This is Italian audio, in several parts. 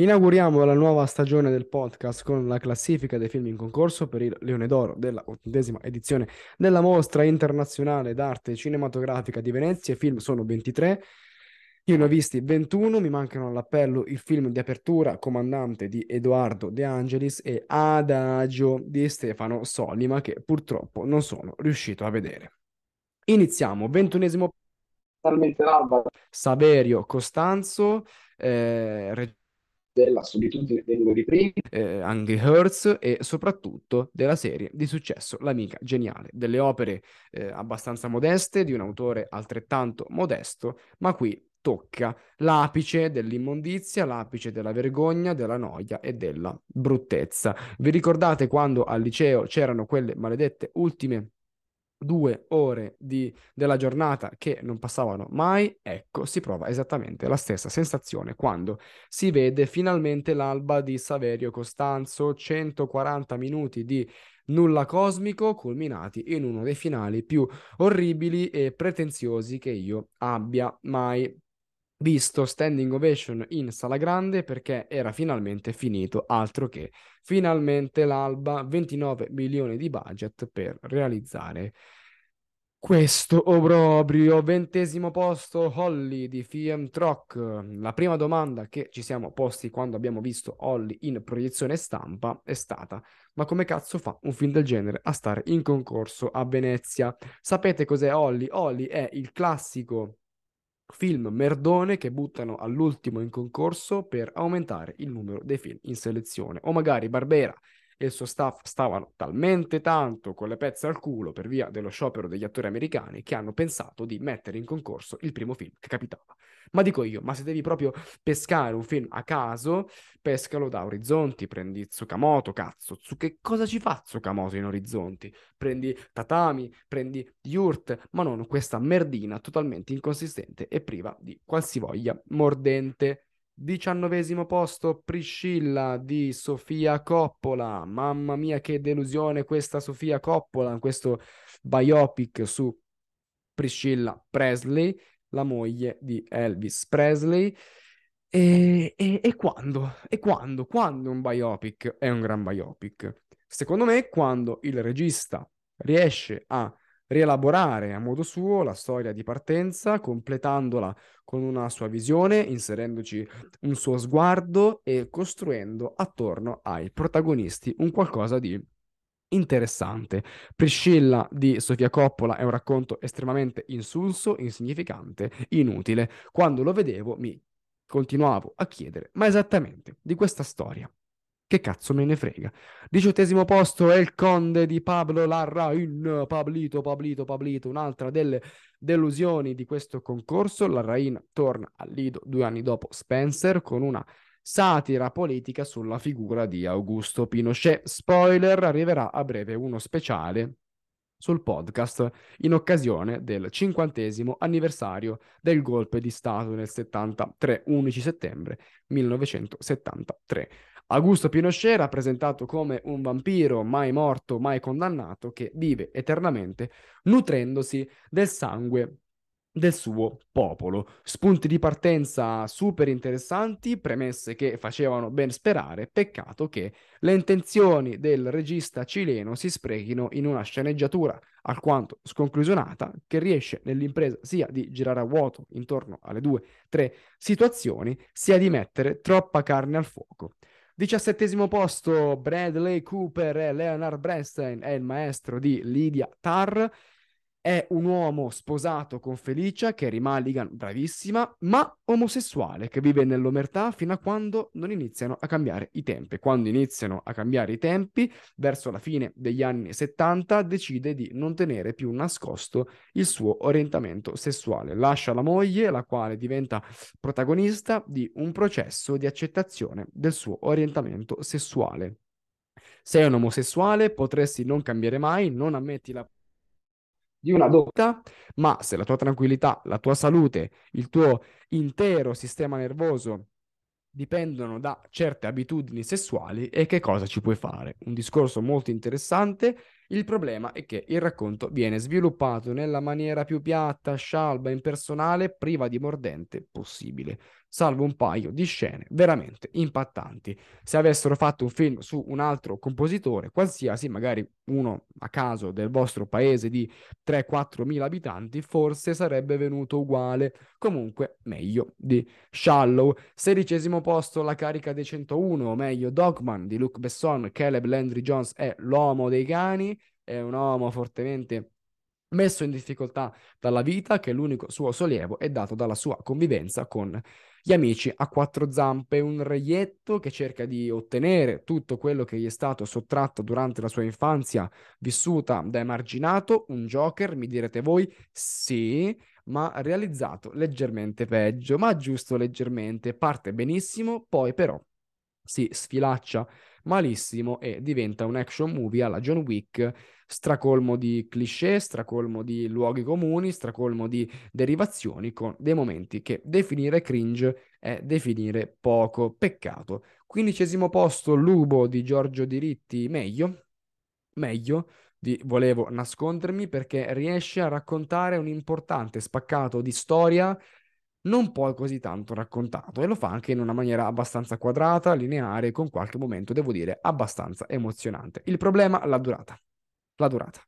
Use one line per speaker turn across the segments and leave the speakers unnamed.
Inauguriamo la nuova stagione del podcast con la classifica dei film in concorso per il Leone d'Oro della ottantesima edizione della Mostra Internazionale d'Arte Cinematografica di Venezia. I film sono 23. Io ne ho visti 21, mi mancano all'appello il film di apertura Comandante di Edoardo De Angelis e Adagio di Stefano Solima che purtroppo non sono riuscito a vedere. Iniziamo, ventunesimo Saverio Costanzo, eh, della solitudine dei numeri primi, eh, Angry Hertz e soprattutto della serie di successo L'amica geniale, delle opere eh, abbastanza modeste di un autore altrettanto modesto, ma qui tocca l'apice dell'immondizia, l'apice della vergogna, della noia e della bruttezza. Vi ricordate quando al liceo c'erano quelle maledette ultime due ore di, della giornata che non passavano mai, ecco, si prova esattamente la stessa sensazione quando si vede finalmente l'alba di Saverio Costanzo, 140 minuti di nulla cosmico culminati in uno dei finali più orribili e pretenziosi che io abbia mai visto standing ovation in sala grande perché era finalmente finito, altro che finalmente l'alba, 29 milioni di budget per realizzare questo obbrobrio, ventesimo posto, Holly di FM Trock. La prima domanda che ci siamo posti quando abbiamo visto Holly in proiezione stampa è stata: ma come cazzo fa un film del genere a stare in concorso a Venezia? Sapete cos'è Holly? Holly è il classico film merdone che buttano all'ultimo in concorso per aumentare il numero dei film in selezione. O magari Barbera e il suo staff stavano talmente tanto con le pezze al culo per via dello sciopero degli attori americani che hanno pensato di mettere in concorso il primo film che capitava. Ma dico io, ma se devi proprio pescare un film a caso, pescalo da Orizzonti, prendi Tsukamoto, cazzo, su che cosa ci fa Tsukamoto in Orizzonti? Prendi Tatami, prendi Yurt, ma non questa merdina totalmente inconsistente e priva di qualsivoglia mordente Diciannovesimo posto, Priscilla di Sofia Coppola. Mamma mia, che delusione questa Sofia Coppola, questo biopic su Priscilla Presley, la moglie di Elvis Presley. E, e, e quando? E quando? Quando un biopic è un gran biopic? Secondo me, quando il regista riesce a rielaborare a modo suo la storia di partenza, completandola con una sua visione, inserendoci un suo sguardo e costruendo attorno ai protagonisti un qualcosa di interessante. Priscilla di Sofia Coppola è un racconto estremamente insulso, insignificante, inutile. Quando lo vedevo mi continuavo a chiedere, ma esattamente di questa storia che cazzo me ne frega. Diciottesimo posto è il Conde di Pablo Larrain. Pablito, Pablito, Pablito. Un'altra delle delusioni di questo concorso. Larrain torna al Lido due anni dopo Spencer con una satira politica sulla figura di Augusto Pinochet. Spoiler, arriverà a breve uno speciale sul podcast in occasione del cinquantesimo anniversario del golpe di Stato nel 73, 11 settembre 1973. Augusto Pinochet rappresentato come un vampiro mai morto, mai condannato, che vive eternamente nutrendosi del sangue del suo popolo. Spunti di partenza super interessanti, premesse che facevano ben sperare, peccato che le intenzioni del regista cileno si sprechino in una sceneggiatura alquanto sconclusionata che riesce nell'impresa sia di girare a vuoto intorno alle due, tre situazioni, sia di mettere troppa carne al fuoco. Diciassettesimo posto, Bradley Cooper e Leonard Bernstein è il maestro di Lydia Tarr. È un uomo sposato con Felicia, che è Mulligan, bravissima, ma omosessuale, che vive nell'omertà fino a quando non iniziano a cambiare i tempi. Quando iniziano a cambiare i tempi, verso la fine degli anni 70, decide di non tenere più nascosto il suo orientamento sessuale. Lascia la moglie, la quale diventa protagonista di un processo di accettazione del suo orientamento sessuale. Sei un omosessuale, potresti non cambiare mai, non ammetti la di una dotta, ma se la tua tranquillità, la tua salute, il tuo intero sistema nervoso dipendono da certe abitudini sessuali e che cosa ci puoi fare. Un discorso molto interessante. Il problema è che il racconto viene sviluppato nella maniera più piatta, scialba, impersonale, priva di mordente possibile. Salvo un paio di scene veramente impattanti. Se avessero fatto un film su un altro compositore, qualsiasi, magari uno a caso del vostro paese di 3-4 mila abitanti, forse sarebbe venuto uguale. Comunque, meglio di Shallow. Sedicesimo posto, la carica dei 101, o meglio Dogman di Luc Besson, Caleb Landry Jones è l'uomo dei cani, è un uomo fortemente messo in difficoltà dalla vita, che l'unico suo sollievo è dato dalla sua convivenza con gli amici a quattro zampe, un reietto che cerca di ottenere tutto quello che gli è stato sottratto durante la sua infanzia vissuta da emarginato, un Joker, mi direte voi, sì, ma realizzato leggermente peggio, ma giusto leggermente, parte benissimo, poi però si sfilaccia malissimo e diventa un action movie alla John Wick stracolmo di cliché, stracolmo di luoghi comuni, stracolmo di derivazioni con dei momenti che definire cringe è definire poco. Peccato. Quindicesimo posto, Lubo di Giorgio Diritti, meglio, meglio, di volevo nascondermi perché riesce a raccontare un importante spaccato di storia non poi così tanto raccontato e lo fa anche in una maniera abbastanza quadrata, lineare, con qualche momento, devo dire, abbastanza emozionante. Il problema, la durata la durata.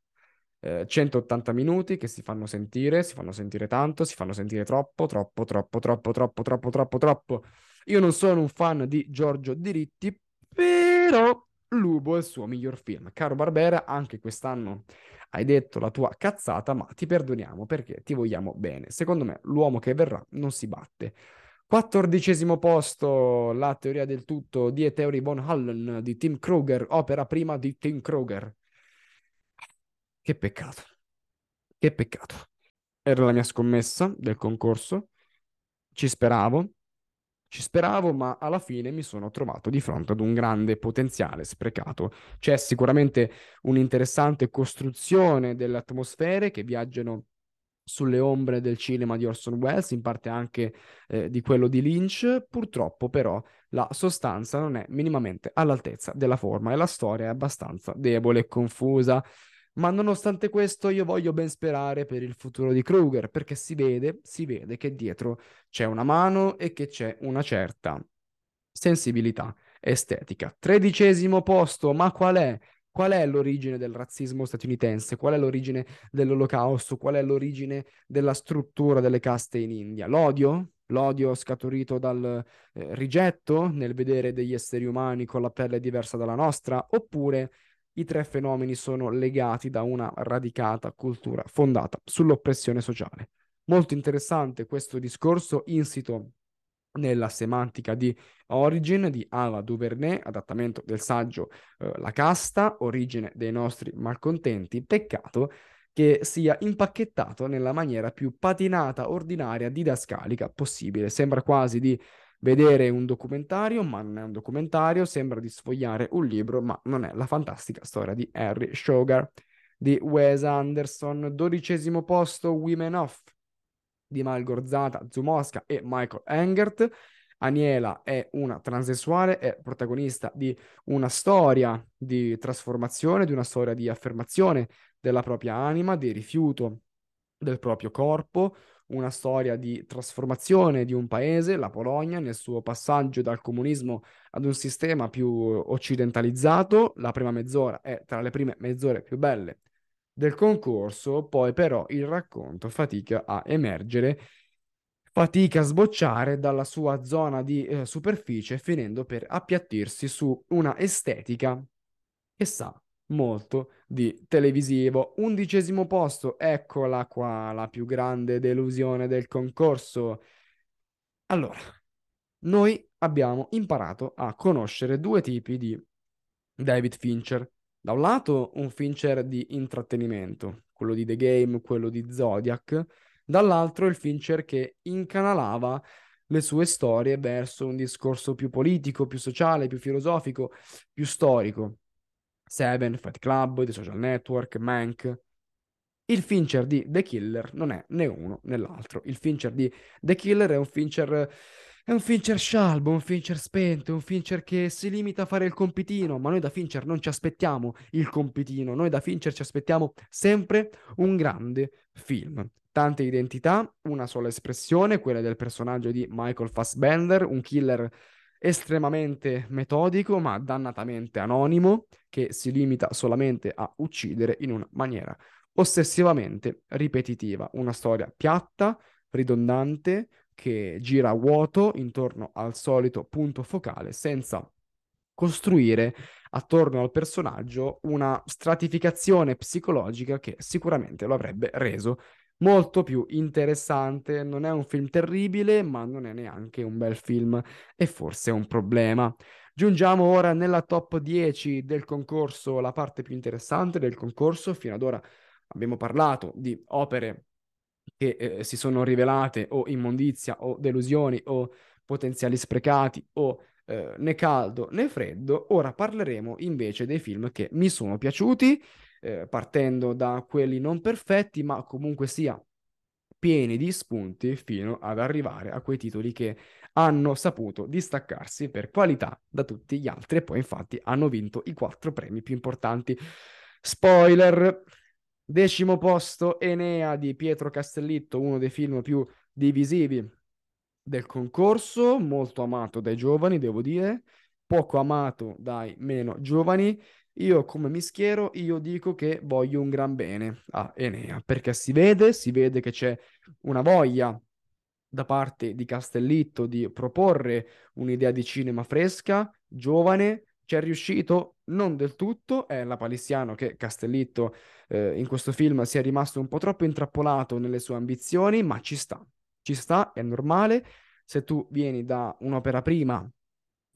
Eh, 180 minuti che si fanno sentire, si fanno sentire tanto, si fanno sentire troppo, troppo, troppo, troppo, troppo, troppo, troppo, troppo. Io non sono un fan di Giorgio Diritti, però Lubo è il suo miglior film. Caro Barbera, anche quest'anno hai detto la tua cazzata, ma ti perdoniamo perché ti vogliamo bene. Secondo me l'uomo che verrà non si batte. Quattordicesimo posto, La teoria del tutto di Theory von Hallen di Tim Kruger, opera prima di Tim Kruger. Che peccato. Che peccato. Era la mia scommessa del concorso. Ci speravo. Ci speravo, ma alla fine mi sono trovato di fronte ad un grande potenziale sprecato. C'è sicuramente un'interessante costruzione delle atmosfere che viaggiano sulle ombre del cinema di Orson Welles, in parte anche eh, di quello di Lynch. Purtroppo, però, la sostanza non è minimamente all'altezza della forma e la storia è abbastanza debole e confusa. Ma nonostante questo io voglio ben sperare per il futuro di Kruger, perché si vede, si vede che dietro c'è una mano e che c'è una certa sensibilità estetica. Tredicesimo posto, ma qual è? Qual è l'origine del razzismo statunitense? Qual è l'origine dell'olocausto? Qual è l'origine della struttura delle caste in India? L'odio? L'odio scaturito dal eh, rigetto nel vedere degli esseri umani con la pelle diversa dalla nostra? Oppure i tre fenomeni sono legati da una radicata cultura fondata sull'oppressione sociale. Molto interessante questo discorso insito nella semantica di Origin di Ava Duvernay, adattamento del saggio eh, La casta, origine dei nostri malcontenti, peccato che sia impacchettato nella maniera più patinata, ordinaria, didascalica possibile. Sembra quasi di vedere un documentario, ma non è un documentario, sembra di sfogliare un libro, ma non è la fantastica storia di Harry Sugar di Wes Anderson, dodicesimo posto Women Off di Malgorzata Zumoska e Michael Engert. Aniela è una transessuale, è protagonista di una storia di trasformazione, di una storia di affermazione della propria anima, di rifiuto del proprio corpo, una storia di trasformazione di un paese, la Polonia, nel suo passaggio dal comunismo ad un sistema più occidentalizzato. La prima mezz'ora è tra le prime mezz'ore più belle del concorso, poi però il racconto fatica a emergere, fatica a sbocciare dalla sua zona di eh, superficie, finendo per appiattirsi su una estetica che sa molto di televisivo. Undicesimo posto, eccola qua, la più grande delusione del concorso. Allora, noi abbiamo imparato a conoscere due tipi di David Fincher. Da un lato un Fincher di intrattenimento, quello di The Game, quello di Zodiac, dall'altro il Fincher che incanalava le sue storie verso un discorso più politico, più sociale, più filosofico, più storico. Seven, Fight Club, The Social Network, Mank. Il Fincher di The Killer non è né uno né l'altro. Il Fincher di The Killer è un Fincher... È un Fincher scialbo, un Fincher spento, un Fincher che si limita a fare il compitino, ma noi da Fincher non ci aspettiamo il compitino, noi da Fincher ci aspettiamo sempre un grande film. tante identità, una sola espressione, quella del personaggio di Michael Fassbender, un killer estremamente metodico ma dannatamente anonimo, che si limita solamente a uccidere in una maniera ossessivamente ripetitiva, una storia piatta, ridondante, che gira a vuoto intorno al solito punto focale senza costruire attorno al personaggio una stratificazione psicologica che sicuramente lo avrebbe reso molto più interessante. Non è un film terribile, ma non è neanche un bel film e forse è un problema. Giungiamo ora nella top 10 del concorso, la parte più interessante del concorso. Fino ad ora abbiamo parlato di opere che eh, si sono rivelate o immondizia o delusioni o potenziali sprecati o eh, né caldo né freddo. Ora parleremo invece dei film che mi sono piaciuti, eh, partendo da quelli non perfetti, ma comunque sia pieni di spunti fino ad arrivare a quei titoli che hanno saputo distaccarsi per qualità da tutti gli altri e poi infatti hanno vinto i quattro premi più importanti. Spoiler, decimo posto Enea di Pietro Castellitto, uno dei film più divisivi del concorso, molto amato dai giovani, devo dire, poco amato dai meno giovani. Io come mi schiero, io dico che voglio un gran bene a Enea, perché si vede, si vede che c'è una voglia da parte di Castellitto di proporre un'idea di cinema fresca, giovane, ci è riuscito non del tutto, è la palissiano che Castellitto eh, in questo film sia rimasto un po' troppo intrappolato nelle sue ambizioni, ma ci sta, ci sta, è normale. Se tu vieni da un'opera prima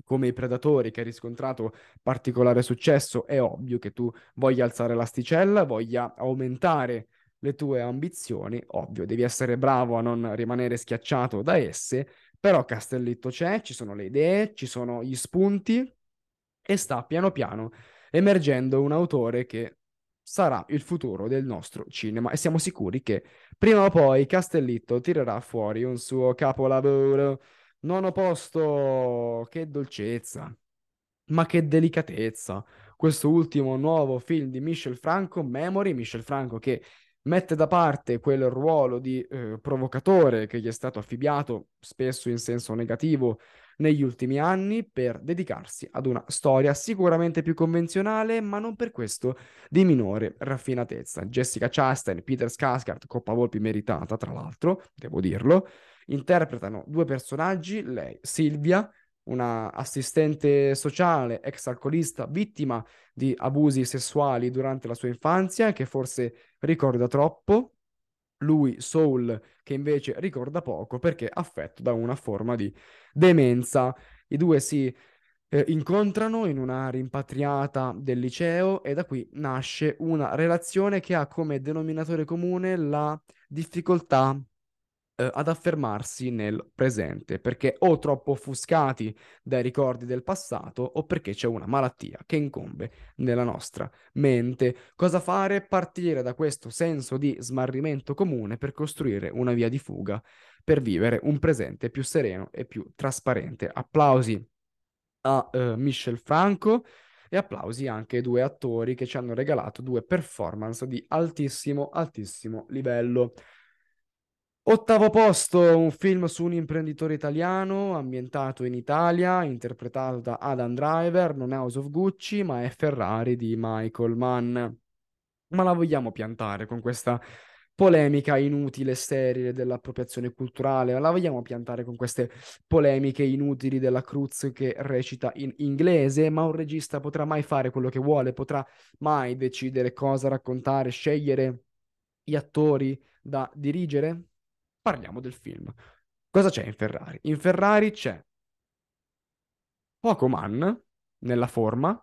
come i Predatori che ha riscontrato particolare successo, è ovvio che tu voglia alzare l'asticella, voglia aumentare le tue ambizioni, ovvio, devi essere bravo a non rimanere schiacciato da esse, però Castellitto c'è, ci sono le idee, ci sono gli spunti e sta piano piano emergendo un autore che sarà il futuro del nostro cinema e siamo sicuri che prima o poi Castellitto tirerà fuori un suo capolavoro. Nono posto, che dolcezza, ma che delicatezza. Questo ultimo nuovo film di Michel Franco, Memory, Michel Franco che mette da parte quel ruolo di eh, provocatore che gli è stato affibbiato, spesso in senso negativo, negli ultimi anni per dedicarsi ad una storia sicuramente più convenzionale, ma non per questo di minore raffinatezza. Jessica Chastain, Peter Skarsgård, Coppa Volpi meritata, tra l'altro, devo dirlo, interpretano due personaggi, lei Silvia, una assistente sociale, ex alcolista, vittima di abusi sessuali durante la sua infanzia, che forse ricorda troppo, lui Soul che invece ricorda poco perché affetto da una forma di demenza. I due si eh, incontrano in una rimpatriata del liceo e da qui nasce una relazione che ha come denominatore comune la difficoltà eh, ad affermarsi nel presente, perché o troppo offuscati dai ricordi del passato o perché c'è una malattia che incombe nella nostra mente. Cosa fare? Partire da questo senso di smarrimento comune per costruire una via di fuga, per vivere un presente più sereno e più trasparente. Applausi a uh, Michel Franco e applausi anche ai due attori che ci hanno regalato due performance di altissimo, altissimo livello. Ottavo posto, un film su un imprenditore italiano ambientato in Italia, interpretato da Adam Driver, non è House of Gucci, ma è Ferrari di Michael Mann. Ma la vogliamo piantare con questa polemica inutile e sterile dell'appropriazione culturale? La vogliamo piantare con queste polemiche inutili della Cruz che recita in inglese? Ma un regista potrà mai fare quello che vuole? Potrà mai decidere cosa raccontare, scegliere gli attori da dirigere? Parliamo del film. Cosa c'è in Ferrari? In Ferrari c'è poco man nella forma,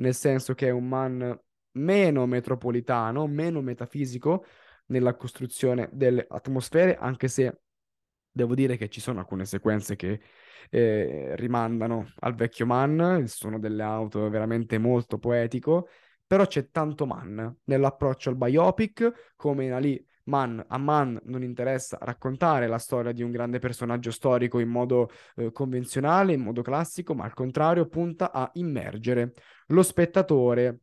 nel senso che è un man meno metropolitano, meno metafisico nella costruzione delle atmosfere, anche se devo dire che ci sono alcune sequenze che eh, rimandano al vecchio man, il suono delle auto è veramente molto poetico, però c'è tanto man nell'approccio al biopic, come in Ali Man, a Man non interessa raccontare la storia di un grande personaggio storico in modo eh, convenzionale, in modo classico, ma al contrario punta a immergere lo spettatore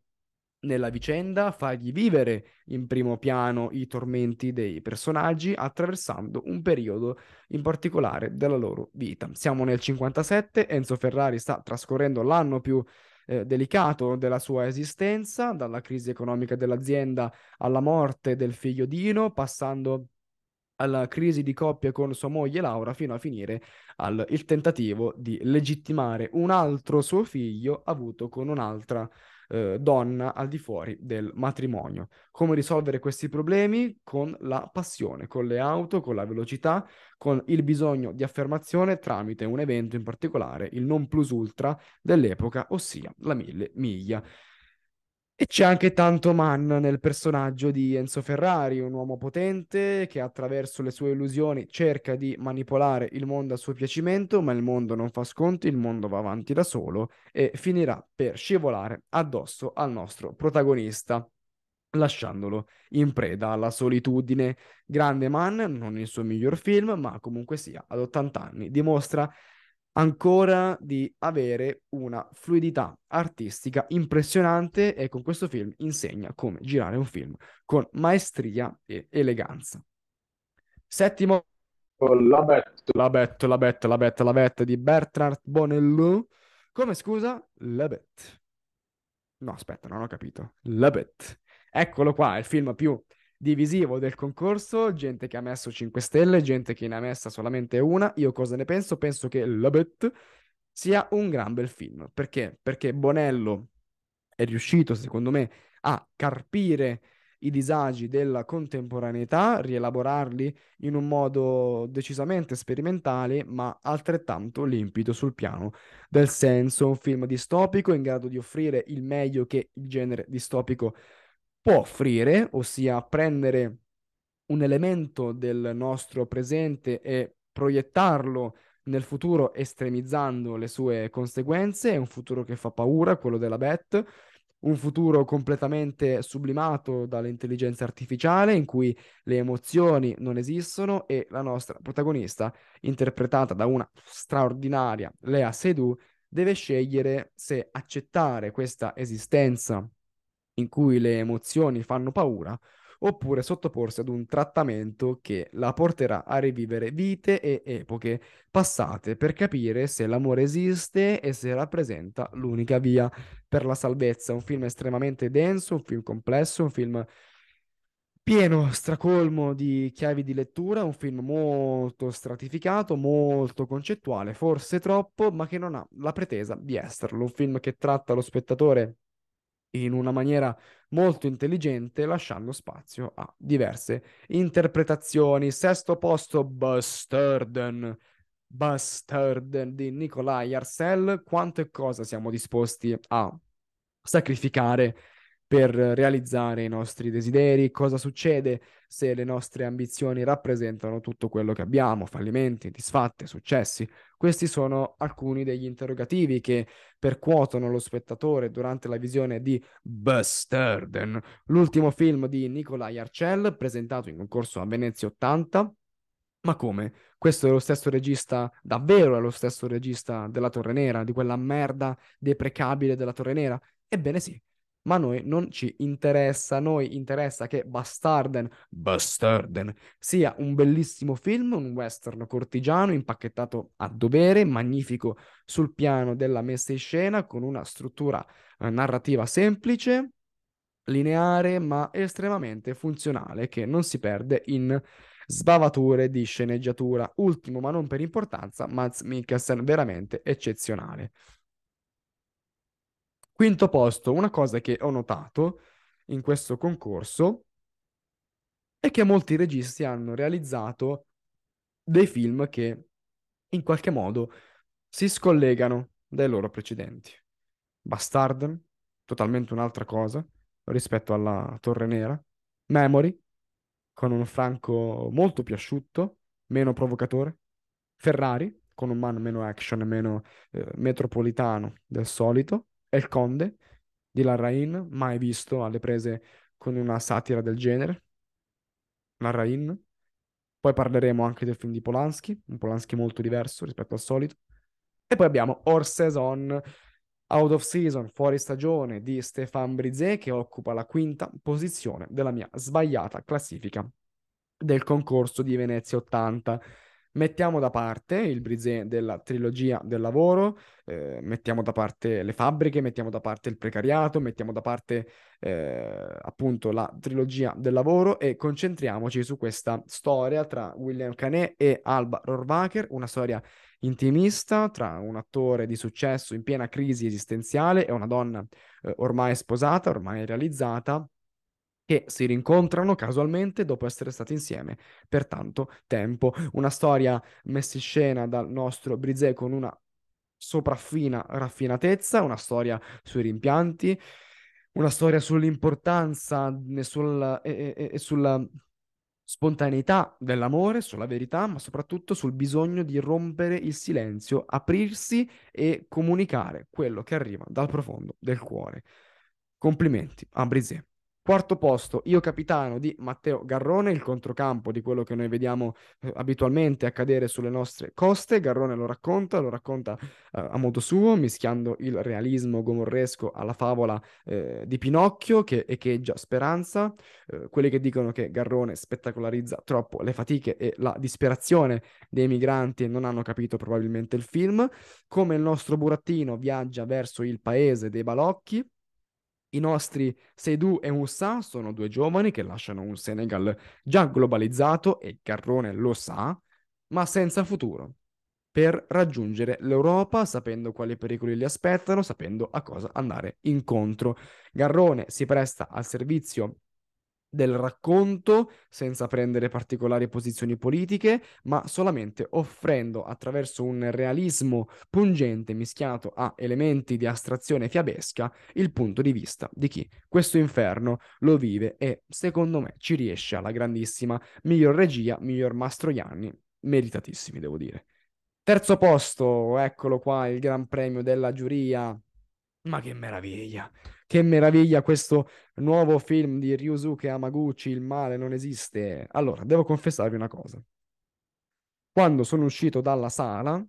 nella vicenda, fargli vivere in primo piano i tormenti dei personaggi attraversando un periodo in particolare della loro vita. Siamo nel 57, Enzo Ferrari sta trascorrendo l'anno più eh, delicato della sua esistenza, dalla crisi economica dell'azienda alla morte del figlio Dino, passando alla crisi di coppia con sua moglie Laura fino a finire al tentativo di legittimare un altro suo figlio avuto con un'altra eh, donna al di fuori del matrimonio. Come risolvere questi problemi? Con la passione, con le auto, con la velocità, con il bisogno di affermazione tramite un evento in particolare, il non plus ultra dell'epoca, ossia la mille miglia. E c'è anche tanto Man nel personaggio di Enzo Ferrari, un uomo potente che attraverso le sue illusioni cerca di manipolare il mondo a suo piacimento, ma il mondo non fa sconti, il mondo va avanti da solo e finirà per scivolare addosso al nostro protagonista, lasciandolo in preda alla solitudine. Grande Man, non il suo miglior film, ma comunque sia, ad 80 anni, dimostra ancora di avere una fluidità artistica impressionante e con questo film insegna come girare un film con maestria e eleganza. Settimo,
La bet.
La Bette, La Bette, La Bette, La Bette di Bertrand Bonello. Come scusa? La Bette. No, aspetta, non ho capito. La Bette. Eccolo qua, è il film più divisivo del concorso, gente che ha messo 5 stelle, gente che ne ha messa solamente una. Io cosa ne penso? Penso che Lubet sia un gran bel film. Perché? Perché Bonello è riuscito, secondo me, a carpire i disagi della contemporaneità, rielaborarli in un modo decisamente sperimentale, ma altrettanto limpido sul piano del senso. Un film distopico in grado di offrire il meglio che il genere distopico può offrire, ossia prendere un elemento del nostro presente e proiettarlo nel futuro estremizzando le sue conseguenze, è un futuro che fa paura, quello della Bet, un futuro completamente sublimato dall'intelligenza artificiale in cui le emozioni non esistono e la nostra protagonista, interpretata da una straordinaria Lea Seydoux, deve scegliere se accettare questa esistenza in cui le emozioni fanno paura, oppure sottoporsi ad un trattamento che la porterà a rivivere vite e epoche passate per capire se l'amore esiste e se rappresenta l'unica via per la salvezza. Un film estremamente denso, un film complesso, un film pieno, stracolmo di chiavi di lettura, un film molto stratificato, molto concettuale, forse troppo, ma che non ha la pretesa di esserlo. Un film che tratta lo spettatore in una maniera molto intelligente, lasciando spazio a diverse interpretazioni. Sesto posto, Bustarden. Bustarden di Nikolai Arcel. Quanto e cosa siamo disposti a sacrificare per realizzare i nostri desideri, cosa succede se le nostre ambizioni rappresentano tutto quello che abbiamo, fallimenti, disfatte, successi. Questi sono alcuni degli interrogativi che percuotono lo spettatore durante la visione di Bustarden, l'ultimo film di Nikolai Arcel, presentato in concorso a Venezia 80. Ma come? Questo è lo stesso regista, davvero è lo stesso regista della Torre Nera, di quella merda deprecabile della Torre Nera? Ebbene sì, ma a noi non ci interessa, a noi interessa che Bastarden, Bastarden sia un bellissimo film, un western cortigiano impacchettato a dovere, magnifico sul piano della messa in scena, con una struttura eh, narrativa semplice, lineare, ma estremamente funzionale, che non si perde in sbavature di sceneggiatura. Ultimo, ma non per importanza, Mads Mikkelsen veramente eccezionale. Quinto posto, una cosa che ho notato in questo concorso è che molti registi hanno realizzato dei film che in qualche modo si scollegano dai loro precedenti. Bastard, totalmente un'altra cosa rispetto alla Torre Nera. Memory, con un Franco molto più asciutto, meno provocatore. Ferrari, con un man meno action e meno eh, metropolitano del solito. El Conde di Larrain, mai visto alle prese con una satira del genere. Larrain. Poi parleremo anche del film di Polanski, un Polanski molto diverso rispetto al solito. E poi abbiamo Hors Saison, Out of Season, fuori stagione di Stéphane Brizet che occupa la quinta posizione della mia sbagliata classifica del concorso di Venezia 80. Mettiamo da parte il Brizet della trilogia del lavoro, eh, mettiamo da parte le fabbriche, mettiamo da parte il precariato, mettiamo da parte eh, appunto la trilogia del lavoro e concentriamoci su questa storia tra William Canet e Alba Rohrwacher, una storia intimista tra un attore di successo in piena crisi esistenziale e una donna eh, ormai sposata, ormai realizzata, che si rincontrano casualmente dopo essere stati insieme per tanto tempo. Una storia messa in scena dal nostro Brizet con una sopraffina raffinatezza, una storia sui rimpianti, una storia sull'importanza e, sul, e, e, sulla spontaneità dell'amore, sulla verità, ma soprattutto sul bisogno di rompere il silenzio, aprirsi e comunicare quello che arriva dal profondo del cuore. Complimenti a Brizet. Quarto posto, io capitano di Matteo Garrone, il controcampo di quello che noi vediamo eh, abitualmente accadere sulle nostre coste. Garrone lo racconta, lo racconta eh, a modo suo, mischiando il realismo gomorresco alla favola eh, di Pinocchio che echeggia speranza. Eh, quelli che dicono che Garrone spettacolarizza troppo le fatiche e la disperazione dei migranti non hanno capito probabilmente il film. Come il nostro burattino viaggia verso il paese dei balocchi i nostri Seydou e Moussa sono due giovani che lasciano un Senegal già globalizzato, e Garrone lo sa, ma senza futuro, per raggiungere l'Europa sapendo quali pericoli li aspettano, sapendo a cosa andare incontro. Garrone si presta al servizio del racconto senza prendere particolari posizioni politiche, ma solamente offrendo attraverso un realismo pungente mischiato a elementi di astrazione fiabesca il punto di vista di chi questo inferno lo vive e secondo me ci riesce alla grandissima miglior regia, miglior Mastroianni, meritatissimi devo dire. Terzo posto, eccolo qua, il Gran Premio della giuria. Ma che meraviglia! Che meraviglia questo nuovo film di Ryusuke Hamaguchi, Il male non esiste. Allora, devo confessarvi una cosa. Quando sono uscito dalla sala,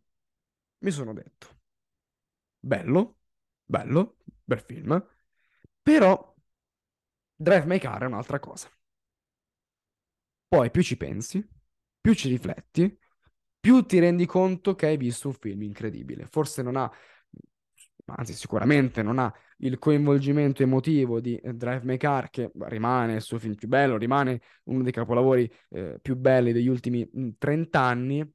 mi sono detto, bello, bello, bel film, però Drive My Car è un'altra cosa. Poi più ci pensi, più ci rifletti, più ti rendi conto che hai visto un film incredibile. Forse non ha anzi sicuramente non ha il coinvolgimento emotivo di eh, Drive My Car, che rimane il suo film più bello, rimane uno dei capolavori eh, più belli degli ultimi 30 mm, anni,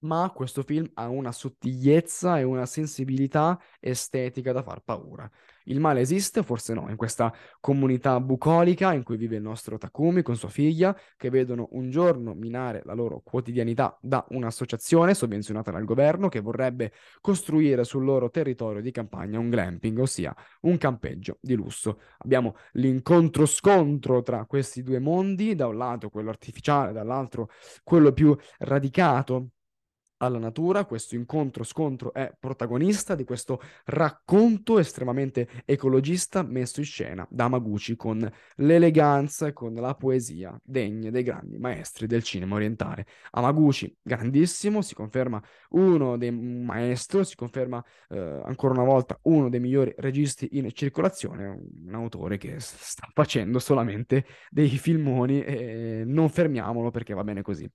ma questo film ha una sottigliezza e una sensibilità estetica da far paura. Il male esiste, forse no, in questa comunità bucolica in cui vive il nostro Takumi con sua figlia, che vedono un giorno minare la loro quotidianità da un'associazione sovvenzionata dal governo che vorrebbe costruire sul loro territorio di campagna un glamping, ossia un campeggio di lusso. Abbiamo l'incontro-scontro tra questi due mondi, da un lato quello artificiale, dall'altro quello più radicato alla natura, questo incontro-scontro è protagonista di questo racconto estremamente ecologista messo in scena da Maguchi con l'eleganza e con la poesia degne dei grandi maestri del cinema orientale. Amaguchi, grandissimo, si conferma uno dei maestri, si conferma eh, ancora una volta uno dei migliori registi in circolazione, un autore che sta facendo solamente dei filmoni e non fermiamolo perché va bene così.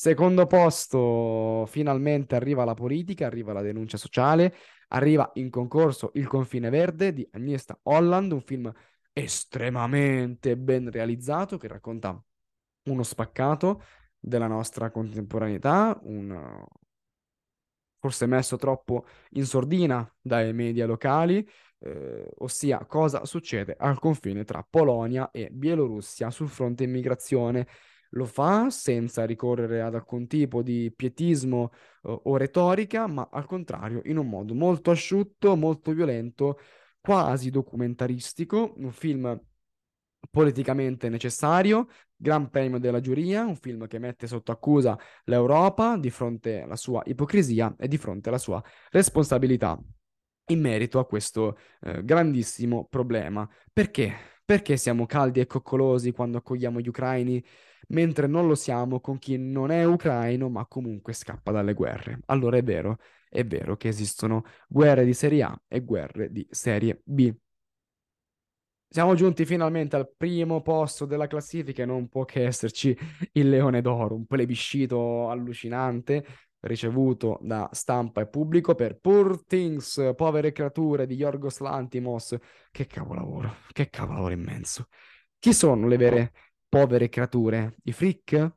Secondo posto, finalmente arriva la politica, arriva la denuncia sociale, arriva in concorso Il confine verde di Agnieszka Holland, un film estremamente ben realizzato che racconta uno spaccato della nostra contemporaneità, un, forse messo troppo in sordina dai media locali, eh, ossia cosa succede al confine tra Polonia e Bielorussia sul fronte immigrazione lo fa senza ricorrere ad alcun tipo di pietismo uh, o retorica, ma al contrario in un modo molto asciutto, molto violento, quasi documentaristico, un film politicamente necessario, Gran Premio della giuria, un film che mette sotto accusa l'Europa di fronte alla sua ipocrisia e di fronte alla sua responsabilità in merito a questo eh, grandissimo problema. Perché? Perché siamo caldi e coccolosi quando accogliamo gli ucraini mentre non lo siamo con chi non è ucraino ma comunque scappa dalle guerre. Allora è vero, è vero che esistono guerre di serie A e guerre di serie B. Siamo giunti finalmente al primo posto della classifica e non può che esserci il Leone d'Oro, un plebiscito allucinante ricevuto da stampa e pubblico per Poor Things, povere creature di Yorgos Lantimos. Che capolavoro, che capolavoro immenso. Chi sono le vere povere creature? I freak?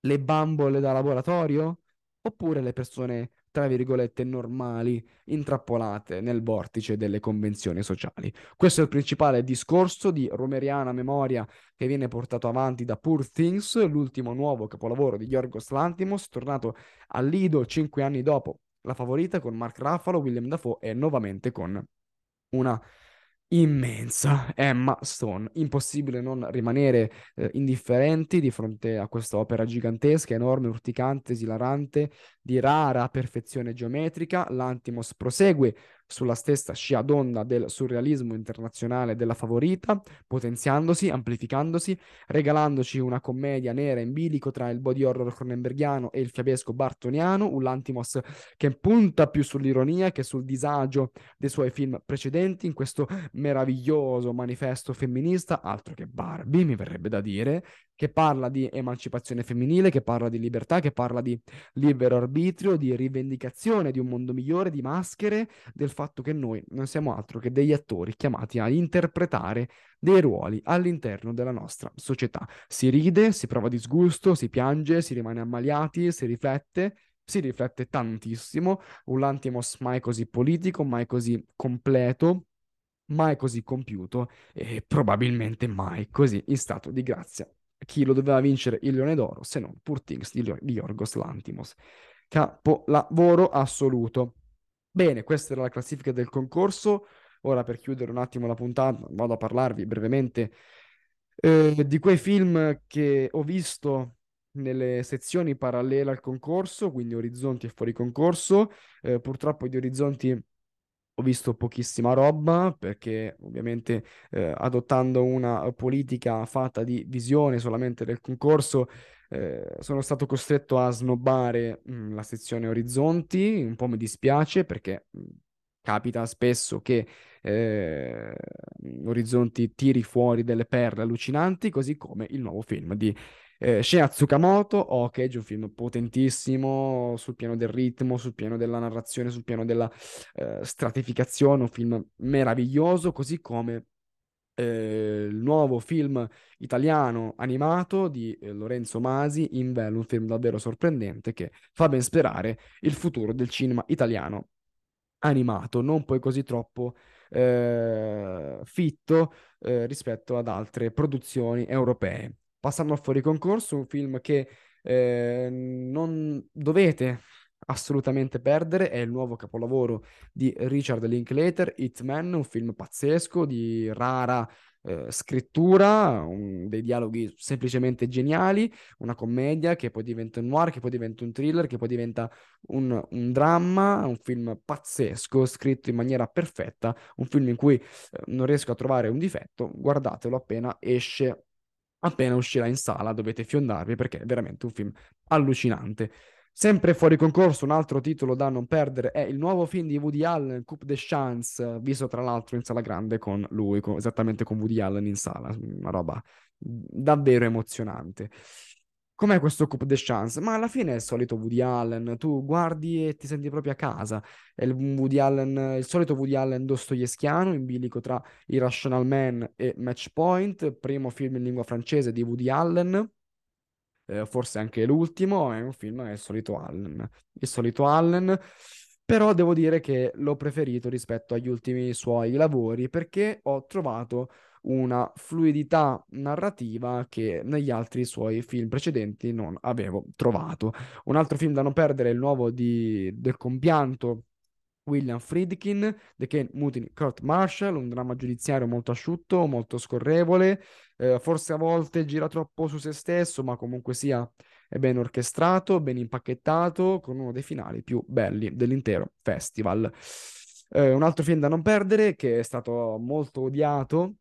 Le bambole da laboratorio? Oppure le persone tra virgolette, normali, intrappolate nel vortice delle convenzioni sociali. Questo è il principale discorso di romeriana memoria che viene portato avanti da Poor Things, l'ultimo nuovo capolavoro di Yorgos Lantimos, tornato al Lido cinque anni dopo La Favorita con Mark Ruffalo, William Dafoe e nuovamente con una immensa Emma Stone. Impossibile non rimanere eh, indifferenti di fronte a questa opera gigantesca, enorme, urticante, esilarante, di rara perfezione geometrica. L'Antimos prosegue sulla stessa scia d'onda del surrealismo internazionale della favorita, potenziandosi, amplificandosi, regalandoci una commedia nera in bilico tra il body horror cronenbergiano e il fiabesco bartoniano, un Lantimos che punta più sull'ironia che sul disagio dei suoi film precedenti in questo meraviglioso manifesto femminista, altro che Barbie, mi verrebbe da dire, che parla di emancipazione femminile, che parla di libertà, che parla di libero arbitrio, di rivendicazione di un mondo migliore, di maschere, del fatto che noi non siamo altro che degli attori chiamati a interpretare dei ruoli all'interno della nostra società. Si ride, si prova disgusto, si piange, si rimane ammaliati, si riflette, si riflette tantissimo, un Lantimos mai così politico, mai così completo, mai così compiuto e probabilmente mai così in stato di grazia chi lo doveva vincere il Leone d'Oro, se non Poor Things di, Yorgos Lantimos. Capolavoro assoluto. Bene, questa era la classifica del concorso. Ora per chiudere un attimo la puntata, vado a parlarvi brevemente eh, di quei film che ho visto nelle sezioni parallele al concorso, quindi Orizzonti e fuori concorso. Eh, purtroppo di Orizzonti ho visto pochissima roba perché ovviamente eh, adottando una politica fatta di visione solamente del concorso eh, sono stato costretto a snobbare mh, mm, la sezione Orizzonti, un po' mi dispiace perché mm, capita spesso che eh, Orizzonti tiri fuori delle perle allucinanti, così come il nuovo film di eh, Shinya Tsukamoto, Hokage, un film potentissimo sul piano del ritmo, sul piano della narrazione, sul piano della eh, stratificazione, un film meraviglioso, così come eh, il nuovo film italiano animato di eh, Lorenzo Masi, Invel, un film davvero sorprendente che fa ben sperare il futuro del cinema italiano animato, non poi così troppo eh, fitto eh, rispetto ad altre produzioni europee. Passando a fuori concorso, un film che eh, non dovete assolutamente perdere, è il nuovo capolavoro di Richard Linklater, Hitman, un film pazzesco di rara eh, scrittura, un, dei dialoghi semplicemente geniali, una commedia che poi diventa un noir, che poi diventa un thriller, che poi diventa un, un dramma, un film pazzesco, scritto in maniera perfetta, un film in cui eh, non riesco a trovare un difetto, guardatelo appena esce appena uscirà in sala dovete fiondarvi perché è veramente un film allucinante. Sempre fuori concorso, un altro titolo da non perdere è il nuovo film di Woody Allen, Coupe de Chance, visto tra l'altro in sala grande con lui, con, esattamente con Woody Allen in sala, una roba davvero emozionante. Com'è questo Coupe de Chance? Ma alla fine è il solito Woody Allen, tu guardi e ti senti proprio a casa. È il, Woody Allen, il solito Woody Allen dostoevskiano, in bilico tra Irrational Man e Match Point, primo film in lingua francese di Woody Allen, eh, forse anche l'ultimo, è un film, è il solito Allen. Il solito Allen, però devo dire che l'ho preferito rispetto agli ultimi suoi lavori perché ho trovato una fluidità narrativa che negli altri suoi film precedenti non avevo trovato. Un altro film da non perdere è il nuovo di, del compianto William Friedkin, The Kane Mutiny Kurt Marshall, un dramma giudiziario molto asciutto, molto scorrevole, eh, forse a volte gira troppo su se stesso, ma comunque sia è ben orchestrato, ben impacchettato, con uno dei finali più belli dell'intero festival. Eh, un altro film da non perdere, che è stato molto odiato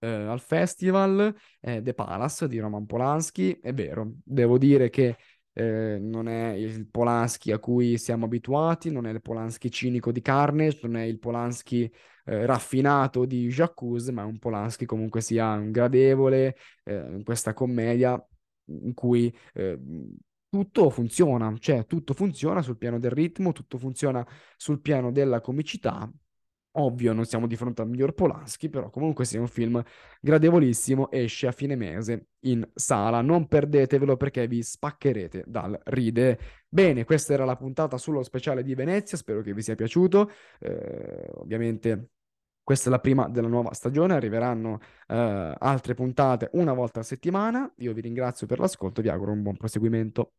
eh, al festival, è The Palace di Roman Polanski. È vero, devo dire che eh, non è il Polanski a cui siamo abituati, non è il Polanski cinico di Carnage, non è il Polanski eh, raffinato di Jacques, ma è un Polanski comunque sia un gradevole eh, in questa commedia in cui eh, tutto funziona, cioè tutto funziona sul piano del ritmo, tutto funziona sul piano della comicità. Ovvio, non siamo di fronte al miglior Polanski, però comunque sia un film gradevolissimo, esce a fine mese in sala. Non perdetevelo perché vi spaccherete dal ride. Bene, questa era la puntata sullo speciale di Venezia, spero che vi sia piaciuto. Eh, ovviamente questa è la prima della nuova stagione, arriveranno eh, altre puntate una volta a settimana. Io vi ringrazio per l'ascolto e vi auguro un buon proseguimento.